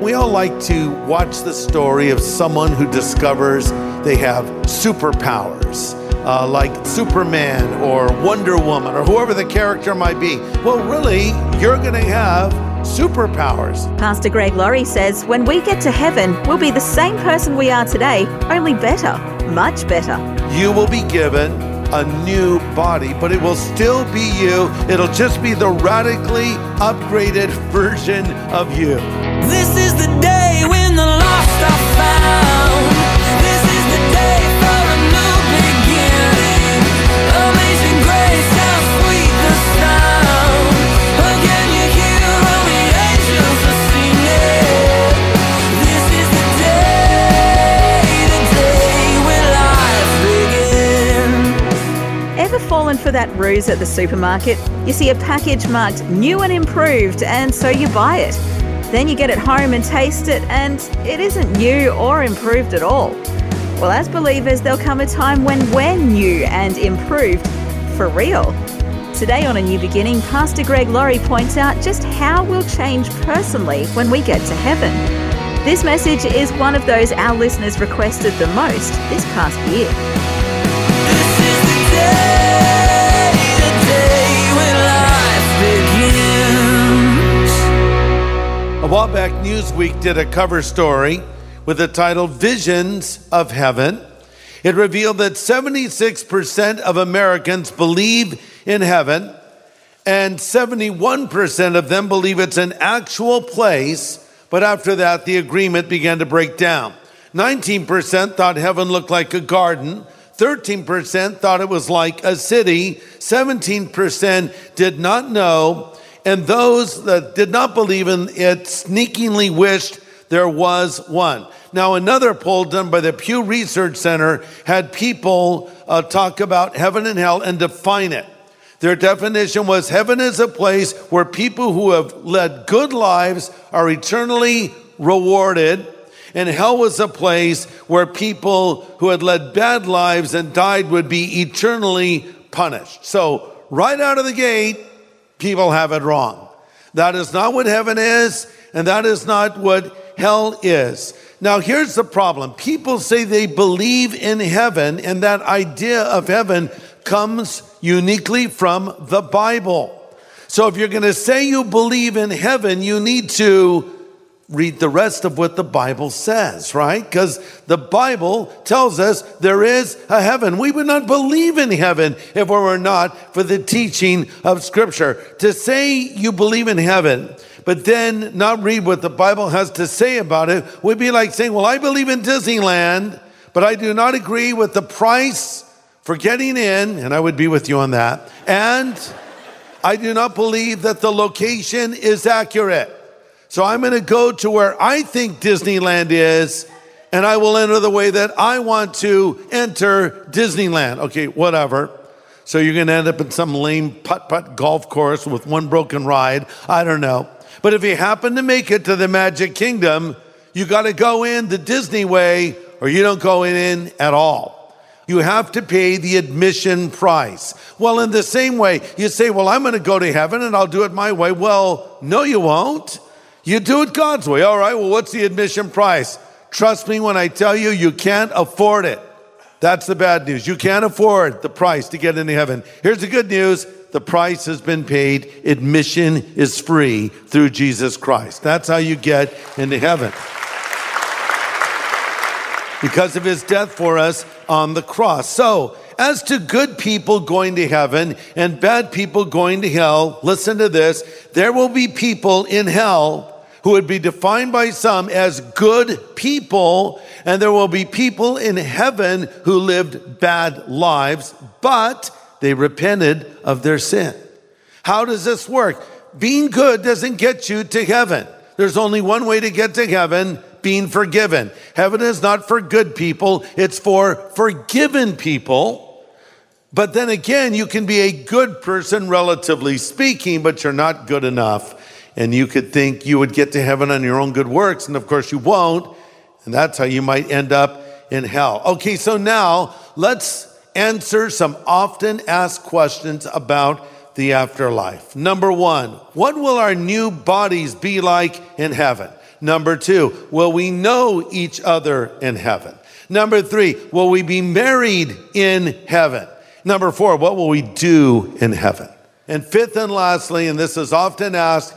We all like to watch the story of someone who discovers they have superpowers, uh, like Superman or Wonder Woman or whoever the character might be. Well, really, you're going to have superpowers. Pastor Greg Laurie says when we get to heaven, we'll be the same person we are today, only better, much better. You will be given a new body, but it will still be you. It'll just be the radically upgraded version of you. This is the day when the lost are found. This is the day for a new beginning. Amazing grace, how sweet the sound. Again you hear all the angels are singing. This is the day, the day when life begins. Ever fallen for that ruse at the supermarket? You see a package marked new and improved, and so you buy it. Then you get it home and taste it, and it isn't new or improved at all. Well, as believers, there'll come a time when we're new and improved for real. Today on A New Beginning, Pastor Greg Laurie points out just how we'll change personally when we get to heaven. This message is one of those our listeners requested the most this past year. A while back, Newsweek did a cover story with the title Visions of Heaven. It revealed that 76% of Americans believe in heaven, and 71% of them believe it's an actual place. But after that, the agreement began to break down. 19% thought heaven looked like a garden. 13% thought it was like a city. 17% did not know. And those that did not believe in it sneakingly wished there was one. Now, another poll done by the Pew Research Center had people uh, talk about heaven and hell and define it. Their definition was heaven is a place where people who have led good lives are eternally rewarded, and hell was a place where people who had led bad lives and died would be eternally punished. So, right out of the gate, people have it wrong. That is not what heaven is, and that is not what hell is. Now, here's the problem people say they believe in heaven, and that idea of heaven comes uniquely from the Bible. So, if you're going to say you believe in heaven, you need to read the rest of what the Bible says, right? Because the Bible tells us there is a heaven. We would not believe in heaven if it were not for the teaching of Scripture. To say you believe in heaven, but then not read what the Bible has to say about it would be like saying, Well, I believe in Disneyland, but I do not agree with the price for getting in, and I would be with you on that. And I do not believe that the location is accurate. So I'm going to go to where I think Disneyland is, and I will enter the way that I want to enter Disneyland. Okay, whatever. So you're going to end up in some lame putt putt golf course with one broken ride. I don't know. But if you happen to make it to the Magic Kingdom, you got to go in the Disney way, or you don't go in at all. You have to pay the admission price. Well, in the same way, you say, Well, I'm going to go to heaven and I'll do it my way. Well, no, you won't. You do it God's way. All right, well, what's the admission price? Trust me when I tell you, you can't afford it. That's the bad news. You can't afford the price to get into heaven. Here's the good news the price has been paid, admission is free through Jesus Christ. That's how you get into heaven. Because of his death for us on the cross. So, as to good people going to heaven and bad people going to hell, listen to this. There will be people in hell who would be defined by some as good people, and there will be people in heaven who lived bad lives, but they repented of their sin. How does this work? Being good doesn't get you to heaven. There's only one way to get to heaven being forgiven. Heaven is not for good people, it's for forgiven people. But then again, you can be a good person, relatively speaking, but you're not good enough. And you could think you would get to heaven on your own good works, and of course you won't. And that's how you might end up in hell. Okay, so now let's answer some often asked questions about the afterlife. Number one, what will our new bodies be like in heaven? Number two, will we know each other in heaven? Number three, will we be married in heaven? Number four, what will we do in heaven? And fifth and lastly, and this is often asked,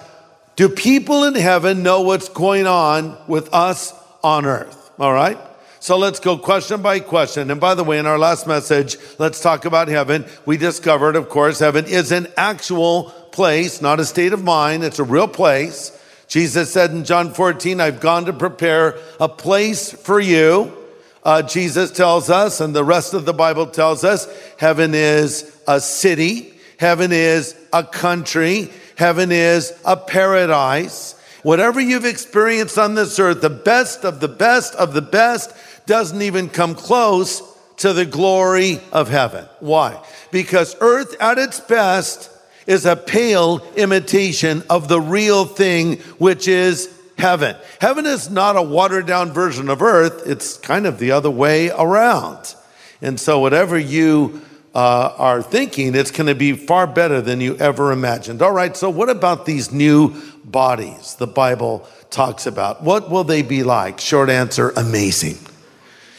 do people in heaven know what's going on with us on earth? All right? So let's go question by question. And by the way, in our last message, let's talk about heaven. We discovered, of course, heaven is an actual place, not a state of mind. It's a real place. Jesus said in John 14, I've gone to prepare a place for you. Uh, Jesus tells us, and the rest of the Bible tells us, heaven is a city. Heaven is a country. Heaven is a paradise. Whatever you've experienced on this earth, the best of the best of the best doesn't even come close to the glory of heaven. Why? Because earth at its best is a pale imitation of the real thing, which is heaven. Heaven is not a watered down version of earth, it's kind of the other way around. And so, whatever you uh, are thinking, it's going to be far better than you ever imagined. All right, so what about these new bodies the Bible talks about? What will they be like? Short answer amazing.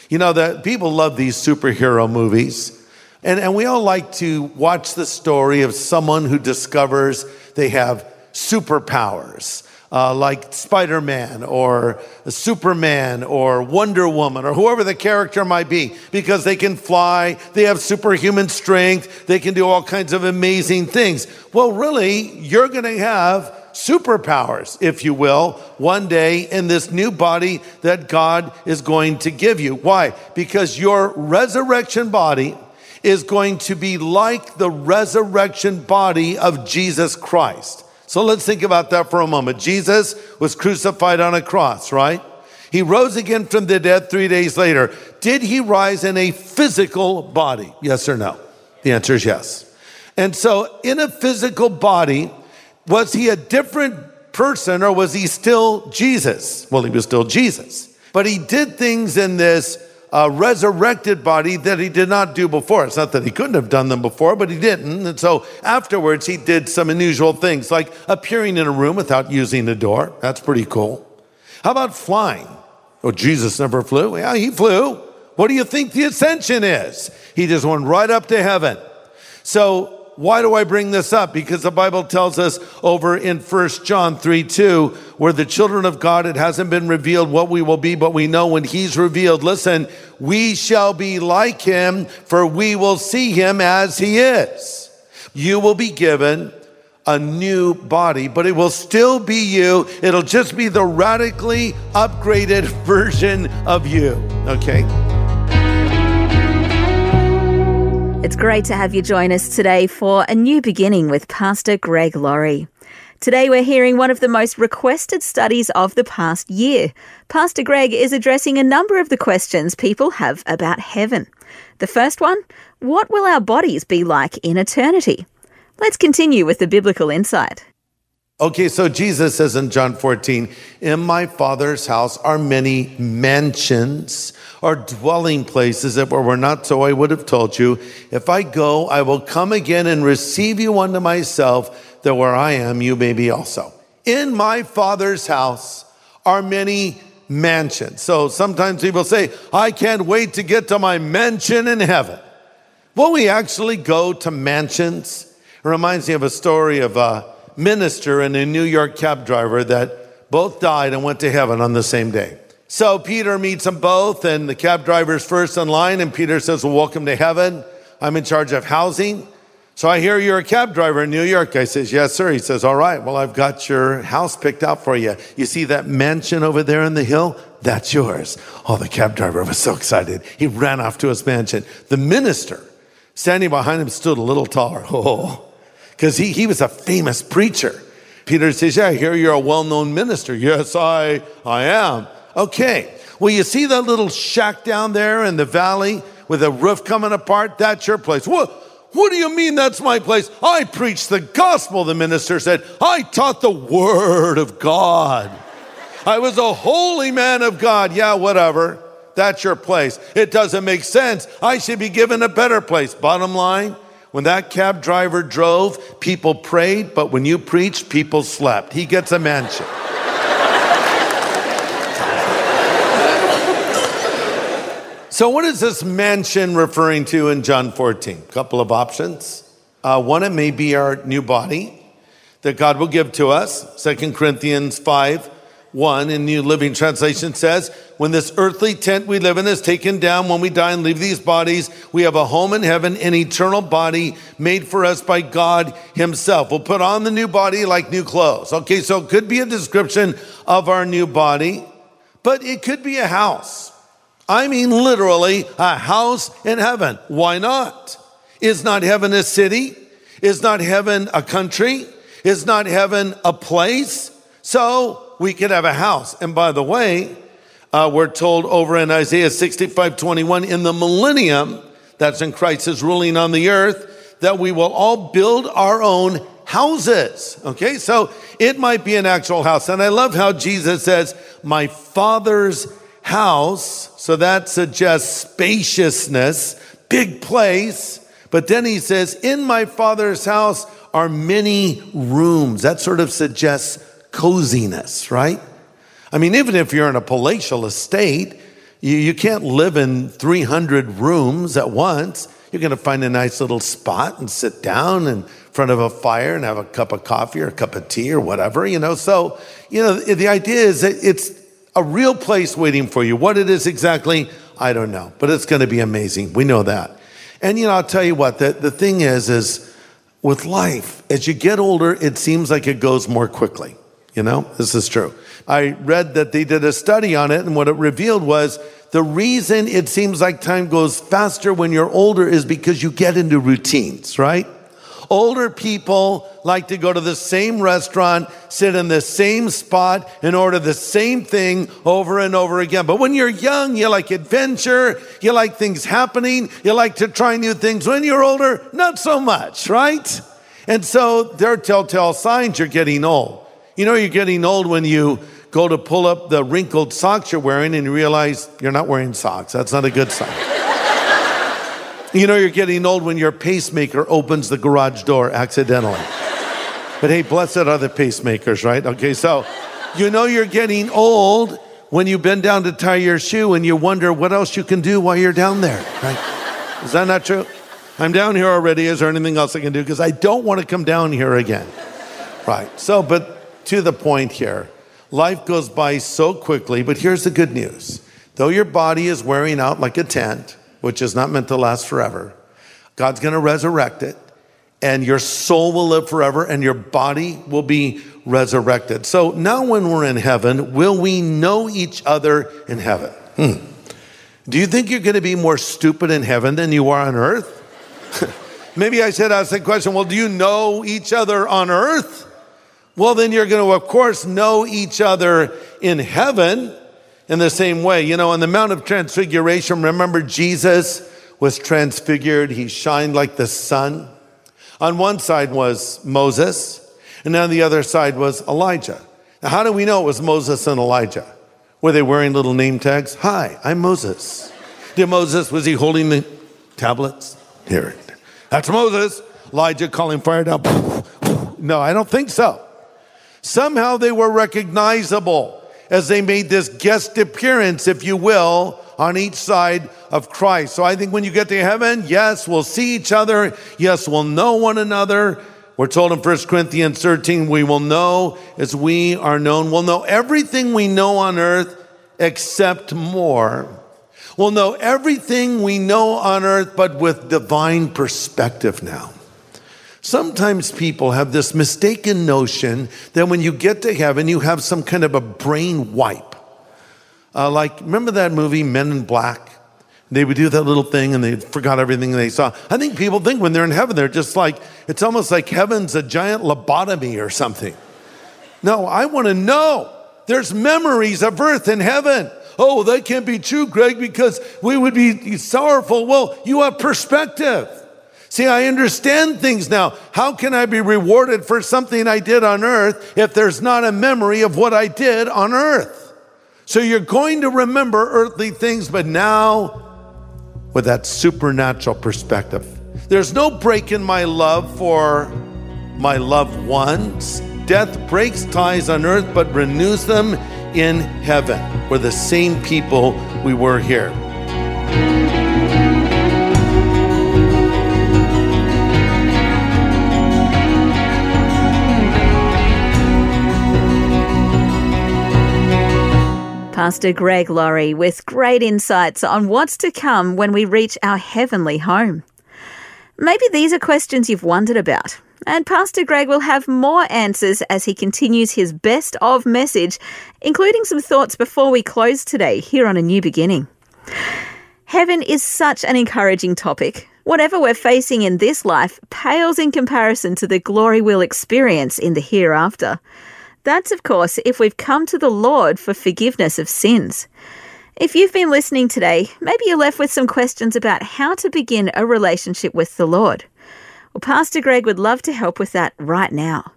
You know, that people love these superhero movies. And, and we all like to watch the story of someone who discovers they have superpowers uh, like Spider Man or Superman or Wonder Woman or whoever the character might be because they can fly, they have superhuman strength, they can do all kinds of amazing things. Well, really, you're going to have superpowers, if you will, one day in this new body that God is going to give you. Why? Because your resurrection body is going to be like the resurrection body of Jesus Christ. So let's think about that for a moment. Jesus was crucified on a cross, right? He rose again from the dead three days later. Did he rise in a physical body? Yes or no? The answer is yes. And so, in a physical body, was he a different person or was he still Jesus? Well, he was still Jesus. But he did things in this a resurrected body that he did not do before. It's not that he couldn't have done them before, but he didn't. And so afterwards, he did some unusual things like appearing in a room without using the door. That's pretty cool. How about flying? Oh, Jesus never flew. Yeah, he flew. What do you think the ascension is? He just went right up to heaven. So why do I bring this up? Because the Bible tells us over in 1 John 3 2, where the children of God, it hasn't been revealed what we will be, but we know when He's revealed, listen, we shall be like Him, for we will see Him as He is. You will be given a new body, but it will still be you. It'll just be the radically upgraded version of you. Okay? Great to have you join us today for a new beginning with Pastor Greg Laurie. Today we're hearing one of the most requested studies of the past year. Pastor Greg is addressing a number of the questions people have about heaven. The first one What will our bodies be like in eternity? Let's continue with the biblical insight. Okay, so Jesus says in John 14, In my Father's house are many mansions or dwelling places. If it were not so, I would have told you. If I go, I will come again and receive you unto myself, that where I am, you may be also. In my Father's house are many mansions. So sometimes people say, I can't wait to get to my mansion in heaven. Will we actually go to mansions? It reminds me of a story of a minister and a New York cab driver that both died and went to heaven on the same day. So Peter meets them both, and the cab driver's first in line, and Peter says, Well, welcome to heaven. I'm in charge of housing. So I hear you're a cab driver in New York. I says, Yes, sir. He says, All right, well, I've got your house picked out for you. You see that mansion over there in the hill? That's yours. Oh, the cab driver was so excited. He ran off to his mansion. The minister standing behind him stood a little taller. Oh, because he, he was a famous preacher. Peter says, Yeah, I hear you're a well known minister. Yes, I, I am. Okay. Well, you see that little shack down there in the valley with a roof coming apart? That's your place. What? What do you mean that's my place? I preach the gospel, the minister said. I taught the word of God. I was a holy man of God. Yeah, whatever. That's your place. It doesn't make sense. I should be given a better place. Bottom line, when that cab driver drove, people prayed, but when you preached, people slept. He gets a mansion. So, what is this mansion referring to in John 14? A couple of options. Uh, one, it may be our new body that God will give to us. Second Corinthians 5 1 in New Living Translation says, When this earthly tent we live in is taken down, when we die and leave these bodies, we have a home in heaven, an eternal body made for us by God Himself. We'll put on the new body like new clothes. Okay, so it could be a description of our new body, but it could be a house. I mean, literally, a house in heaven. Why not? Is not heaven a city? Is not heaven a country? Is not heaven a place? So we could have a house. And by the way, uh, we're told over in Isaiah 65 21, in the millennium, that's when Christ is ruling on the earth, that we will all build our own houses. Okay, so it might be an actual house. And I love how Jesus says, My father's house. So that suggests spaciousness, big place. But then he says, In my father's house are many rooms. That sort of suggests coziness, right? I mean, even if you're in a palatial estate, you, you can't live in 300 rooms at once. You're going to find a nice little spot and sit down in front of a fire and have a cup of coffee or a cup of tea or whatever, you know. So, you know, the idea is that it's a real place waiting for you. What it is exactly, I don't know, but it's going to be amazing. We know that. And, you know, I'll tell you what, the, the thing is, is with life, as you get older, it seems like it goes more quickly. You know, this is true. I read that they did a study on it, and what it revealed was the reason it seems like time goes faster when you're older is because you get into routines, right? Older people like to go to the same restaurant, sit in the same spot, and order the same thing over and over again. But when you're young, you like adventure, you like things happening, you like to try new things. When you're older, not so much, right? And so there are telltale signs you're getting old. You know, you're getting old when you go to pull up the wrinkled socks you're wearing and you realize you're not wearing socks. That's not a good sign. You know, you're getting old when your pacemaker opens the garage door accidentally. But hey, blessed are the pacemakers, right? Okay, so you know you're getting old when you bend down to tie your shoe and you wonder what else you can do while you're down there, right? Is that not true? I'm down here already. Is there anything else I can do? Because I don't want to come down here again. Right. So, but to the point here, life goes by so quickly, but here's the good news. Though your body is wearing out like a tent, which is not meant to last forever, God's going to resurrect it, and your soul will live forever, and your body will be resurrected. So now, when we're in heaven, will we know each other in heaven? Hmm. Do you think you're going to be more stupid in heaven than you are on earth? Maybe I should ask the question well, do you know each other on earth? Well, then you're going to, of course, know each other in heaven in the same way. You know, on the Mount of Transfiguration, remember Jesus was transfigured, he shined like the sun. On one side was Moses, and on the other side was Elijah. Now, how do we know it was Moses and Elijah? Were they wearing little name tags? Hi, I'm Moses. Did Moses, was he holding the tablets? Here, that's Moses. Elijah calling fire down. No, I don't think so. Somehow they were recognizable as they made this guest appearance, if you will, on each side of Christ. So I think when you get to heaven, yes, we'll see each other. Yes, we'll know one another. We're told in 1 Corinthians 13, we will know as we are known. We'll know everything we know on earth except more. We'll know everything we know on earth, but with divine perspective now. Sometimes people have this mistaken notion that when you get to heaven, you have some kind of a brain wipe. Uh, like, remember that movie, Men in Black? They would do that little thing and they forgot everything they saw. I think people think when they're in heaven, they're just like, it's almost like heaven's a giant lobotomy or something. No, I want to know. There's memories of earth and heaven. Oh, that can't be true, Greg, because we would be sorrowful. Well, you have perspective. See, I understand things now. How can I be rewarded for something I did on earth if there's not a memory of what I did on earth? So you're going to remember earthly things, but now with that supernatural perspective. There's no break in my love for my loved ones. Death breaks ties on earth, but renews them in heaven. We're the same people we were here. Pastor Greg Laurie with great insights on what's to come when we reach our heavenly home. Maybe these are questions you've wondered about, and Pastor Greg will have more answers as he continues his best of message, including some thoughts before we close today here on A New Beginning. Heaven is such an encouraging topic. Whatever we're facing in this life pales in comparison to the glory we'll experience in the hereafter. That's, of course, if we've come to the Lord for forgiveness of sins. If you've been listening today, maybe you're left with some questions about how to begin a relationship with the Lord. Well, Pastor Greg would love to help with that right now.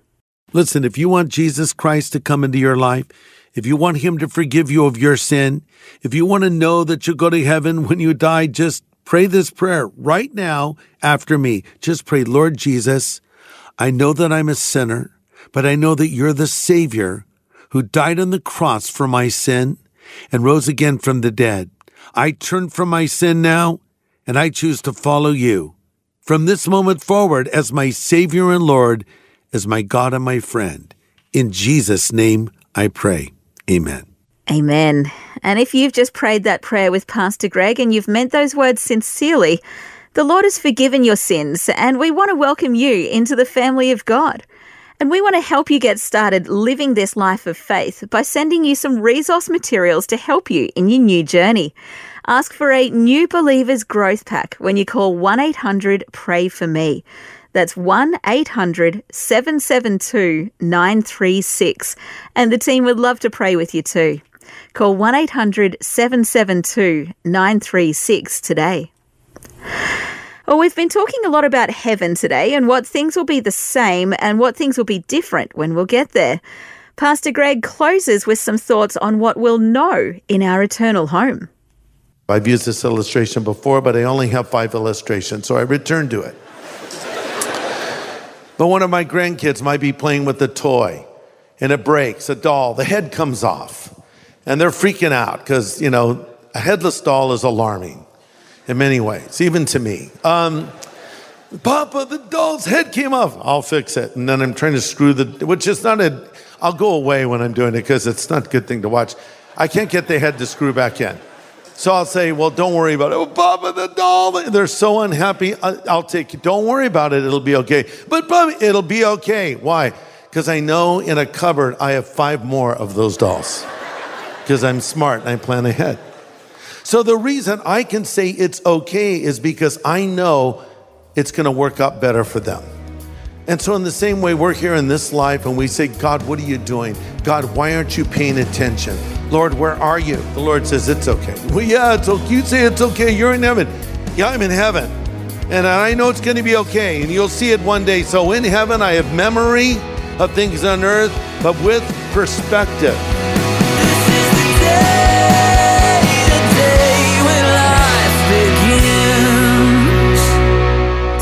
Listen, if you want Jesus Christ to come into your life, if you want Him to forgive you of your sin, if you want to know that you'll go to heaven when you die, just pray this prayer right now after me. Just pray, Lord Jesus, I know that I'm a sinner but I know that you're the Savior who died on the cross for my sin and rose again from the dead. I turn from my sin now, and I choose to follow you. From this moment forward, as my Savior and Lord, as my God and my friend. In Jesus' name I pray. Amen. Amen. And if you've just prayed that prayer with Pastor Greg and you've meant those words sincerely, the Lord has forgiven your sins, and we want to welcome you into the family of God. And we want to help you get started living this life of faith by sending you some resource materials to help you in your new journey. Ask for a New Believers Growth Pack when you call 1 800 Pray For Me. That's 1 800 772 936. And the team would love to pray with you too. Call 1 800 772 936 today. Well, we've been talking a lot about heaven today and what things will be the same and what things will be different when we'll get there. Pastor Greg closes with some thoughts on what we'll know in our eternal home. I've used this illustration before, but I only have five illustrations, so I return to it. but one of my grandkids might be playing with a toy and it breaks, a doll, the head comes off, and they're freaking out because, you know, a headless doll is alarming in many ways, even to me. Um, Papa, the doll's head came off. I'll fix it. And then I'm trying to screw the, which is not a, I'll go away when I'm doing it because it's not a good thing to watch. I can't get the head to screw back in. So I'll say, well, don't worry about it. Oh, Papa, the doll, they're so unhappy. I'll take it. Don't worry about it. It'll be okay. But Papa, it'll be okay. Why? Because I know in a cupboard I have five more of those dolls. Because I'm smart and I plan ahead. So the reason I can say it's okay is because I know it's going to work out better for them. And so, in the same way, we're here in this life and we say, God, what are you doing? God, why aren't you paying attention? Lord, where are you? The Lord says, It's okay. Well, yeah, it's okay. You say it's okay. You're in heaven. Yeah, I'm in heaven. And I know it's going to be okay. And you'll see it one day. So, in heaven, I have memory of things on earth, but with perspective.